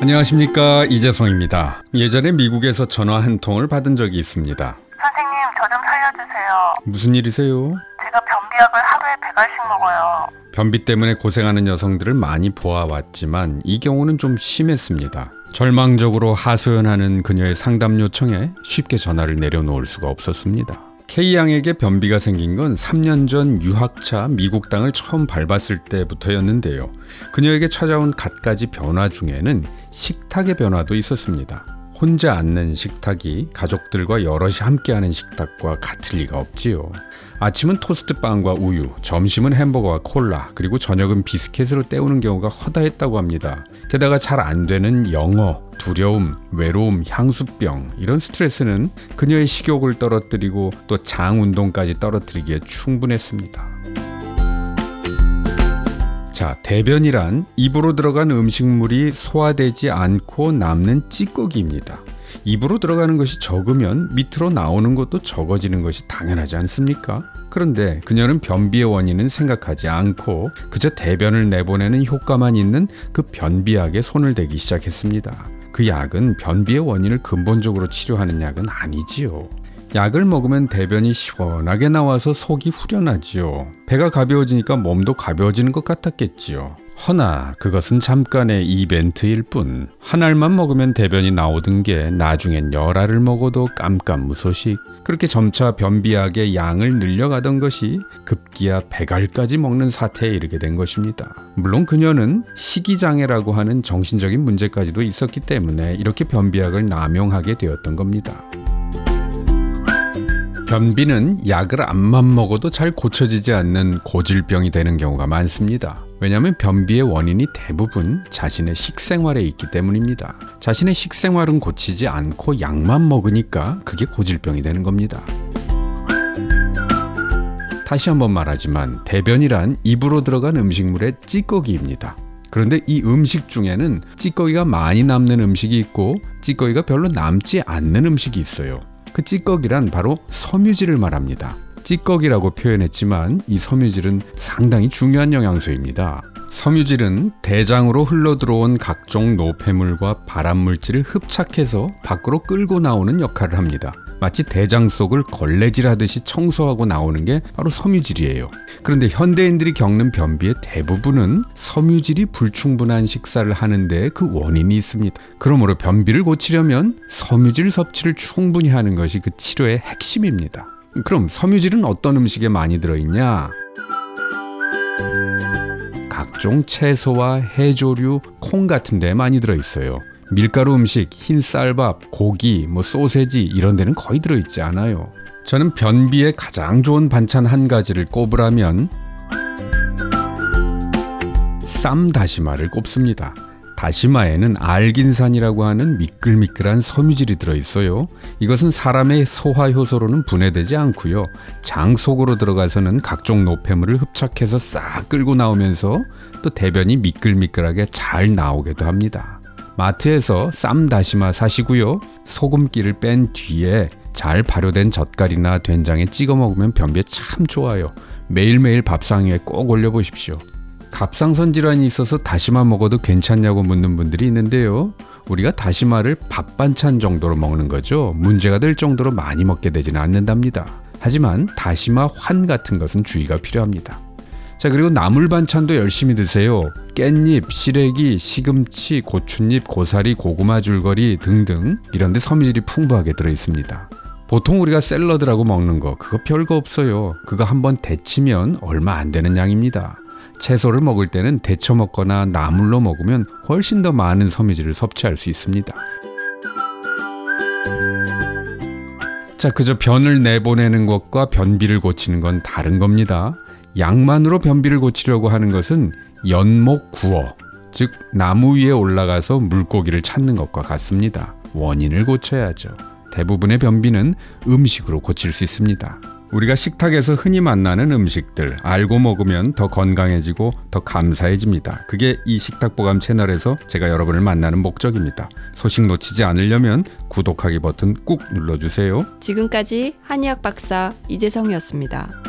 안녕하십니까 이재성입니다. 예전에 미국에서 전화 한 통을 받은 적이 있습니다. 선생님, 저 좀 살려주세요. 무슨 일이세요? 제가 변비약을 하루에 100알씩 먹어요. 변비 때문에 고생하는 여성들을 많이 보아왔지만 이 경우는 좀 심했습니다. 절망적으로 하소연하는 그녀의 상담 요청에 쉽게 전화를 내려놓을 수가 없었습니다. K양에게 변비가 생긴 건 3년 전 유학차 미국 땅을 처음 밟았을 때부터였는데요. 그녀에게 찾아온 갖가지 변화 중에는 식탁의 변화도 있었습니다. 혼자 앉는 식탁이 가족들과 여럿이 함께하는 식탁과 같을 리가 없지요. 아침은 토스트빵과 우유, 점심은 햄버거와 콜라, 그리고 저녁은 비스켓으로 때우는 경우가 허다했다고 합니다. 게다가 잘 안 되는 영어, 두려움, 외로움, 향수병 이런 스트레스는 그녀의 식욕을 떨어뜨리고 또 장 운동까지 떨어뜨리기에 충분했습니다. 자, 대변이란 입으로 들어간 음식물이 소화되지 않고 남는 찌꺼기입니다. 입으로 들어가는 것이 적으면 밑으로 나오는 것도 적어지는 것이 당연하지 않습니까? 그런데 그녀는 변비의 원인은 생각하지 않고 그저 대변을 내보내는 효과만 있는 그 변비약에 손을 대기 시작했습니다. 그 약은 변비의 원인을 근본적으로 치료하는 약은 아니지요. 약을 먹으면 대변이 시원하게 나와서 속이 후련하지요. 배가 가벼워지니까 몸도 가벼워지는 것 같았겠지요. 허나 그것은 잠깐의 이벤트일 뿐. 한 알만 먹으면 대변이 나오던 게 나중엔 열 알을 먹어도 깜깜무소식. 그렇게 점차 변비약의 양을 늘려가던 것이 급기야 백알까지 먹는 사태에 이르게 된 것입니다. 물론 그녀는 식이장애라고 하는 정신적인 문제까지도 있었기 때문에 이렇게 변비약을 남용하게 되었던 겁니다. 변비는 약을 암만 먹어도 잘 고쳐지지 않는 고질병이 되는 경우가 많습니다. 왜냐하면 변비의 원인이 대부분 자신의 식생활에 있기 때문입니다. 자신의 식생활은 고치지 않고 약만 먹으니까 그게 고질병이 되는 겁니다. 다시 한번 말하지만 대변이란 입으로 들어간 음식물의 찌꺼기입니다. 그런데 이 음식 중에는 찌꺼기가 많이 남는 음식이 있고 찌꺼기가 별로 남지 않는 음식이 있어요. 그 찌꺼기란 바로 섬유질을 말합니다. 찌꺼기라고 표현했지만 이 섬유질은 상당히 중요한 영양소입니다. 섬유질은 대장으로 흘러들어온 각종 노폐물과 발암물질을 흡착해서 밖으로 끌고 나오는 역할을 합니다. 마치 대장 속을 걸레질하듯이 청소하고 나오는 게 바로 섬유질이에요. 그런데 현대인들이 겪는 변비의 대부분은 섬유질이 불충분한 식사를 하는데 그 원인이 있습니다. 그러므로 변비를 고치려면 섬유질 섭취를 충분히 하는 것이 그 치료의 핵심입니다. 그럼 섬유질은 어떤 음식에 많이 들어있냐? 각종 채소와 해조류, 콩 같은 데 많이 들어있어요. 밀가루 음식, 흰 쌀밥, 고기, 뭐 소세지 이런 데는 거의 들어있지 않아요. 저는 변비에 가장 좋은 반찬 한 가지를 꼽으라면 쌈 다시마를 꼽습니다. 다시마에는 알긴산이라고 하는 미끌미끌한 섬유질이 들어있어요. 이것은 사람의 소화 효소로는 분해되지 않고요. 장 속으로 들어가서는 각종 노폐물을 흡착해서 싹 끌고 나오면서 또 대변이 미끌미끌하게 잘 나오기도 합니다. 마트에서 쌈 다시마 사시고요. 소금기를 뺀 뒤에 잘 발효된 젓갈이나 된장에 찍어 먹으면 변비에 참 좋아요. 매일매일 밥상 위에 꼭 올려 보십시오. 갑상선 질환이 있어서 다시마 먹어도 괜찮냐고 묻는 분들이 있는데요. 우리가 다시마를 밥 반찬 정도로 먹는 거죠. 문제가 될 정도로 많이 먹게 되지는 않는답니다. 하지만 다시마 환 같은 것은 주의가 필요합니다. 자, 그리고 나물 반찬도 열심히 드세요. 깻잎, 시래기, 시금치, 고추잎, 고사리, 고구마 줄거리 등등 이런 데 섬유질이 풍부하게 들어 있습니다. 보통 우리가 샐러드라고 먹는 거 그거 별거 없어요. 그거 한번 데치면 얼마 안 되는 양입니다. 채소를 먹을 때는 데쳐 먹거나 나물로 먹으면 훨씬 더 많은 섬유질을 섭취할 수 있습니다. 자, 그저 변을 내보내는 것과 변비를 고치는 건 다른 겁니다. 약만으로 변비를 고치려고 하는 것은 연목 구어, 즉 나무 위에 올라가서 물고기를 찾는 것과 같습니다. 원인을 고쳐야죠. 대부분의 변비는 음식으로 고칠 수 있습니다. 우리가 식탁에서 흔히 만나는 음식들 알고 먹으면 더 건강해지고 더 감사해집니다. 그게 이 식탁보감 채널에서 제가 여러분을 만나는 목적입니다. 소식 놓치지 않으려면 구독하기 버튼 꾹 눌러주세요. 지금까지 한의학 박사 이재성이었습니다.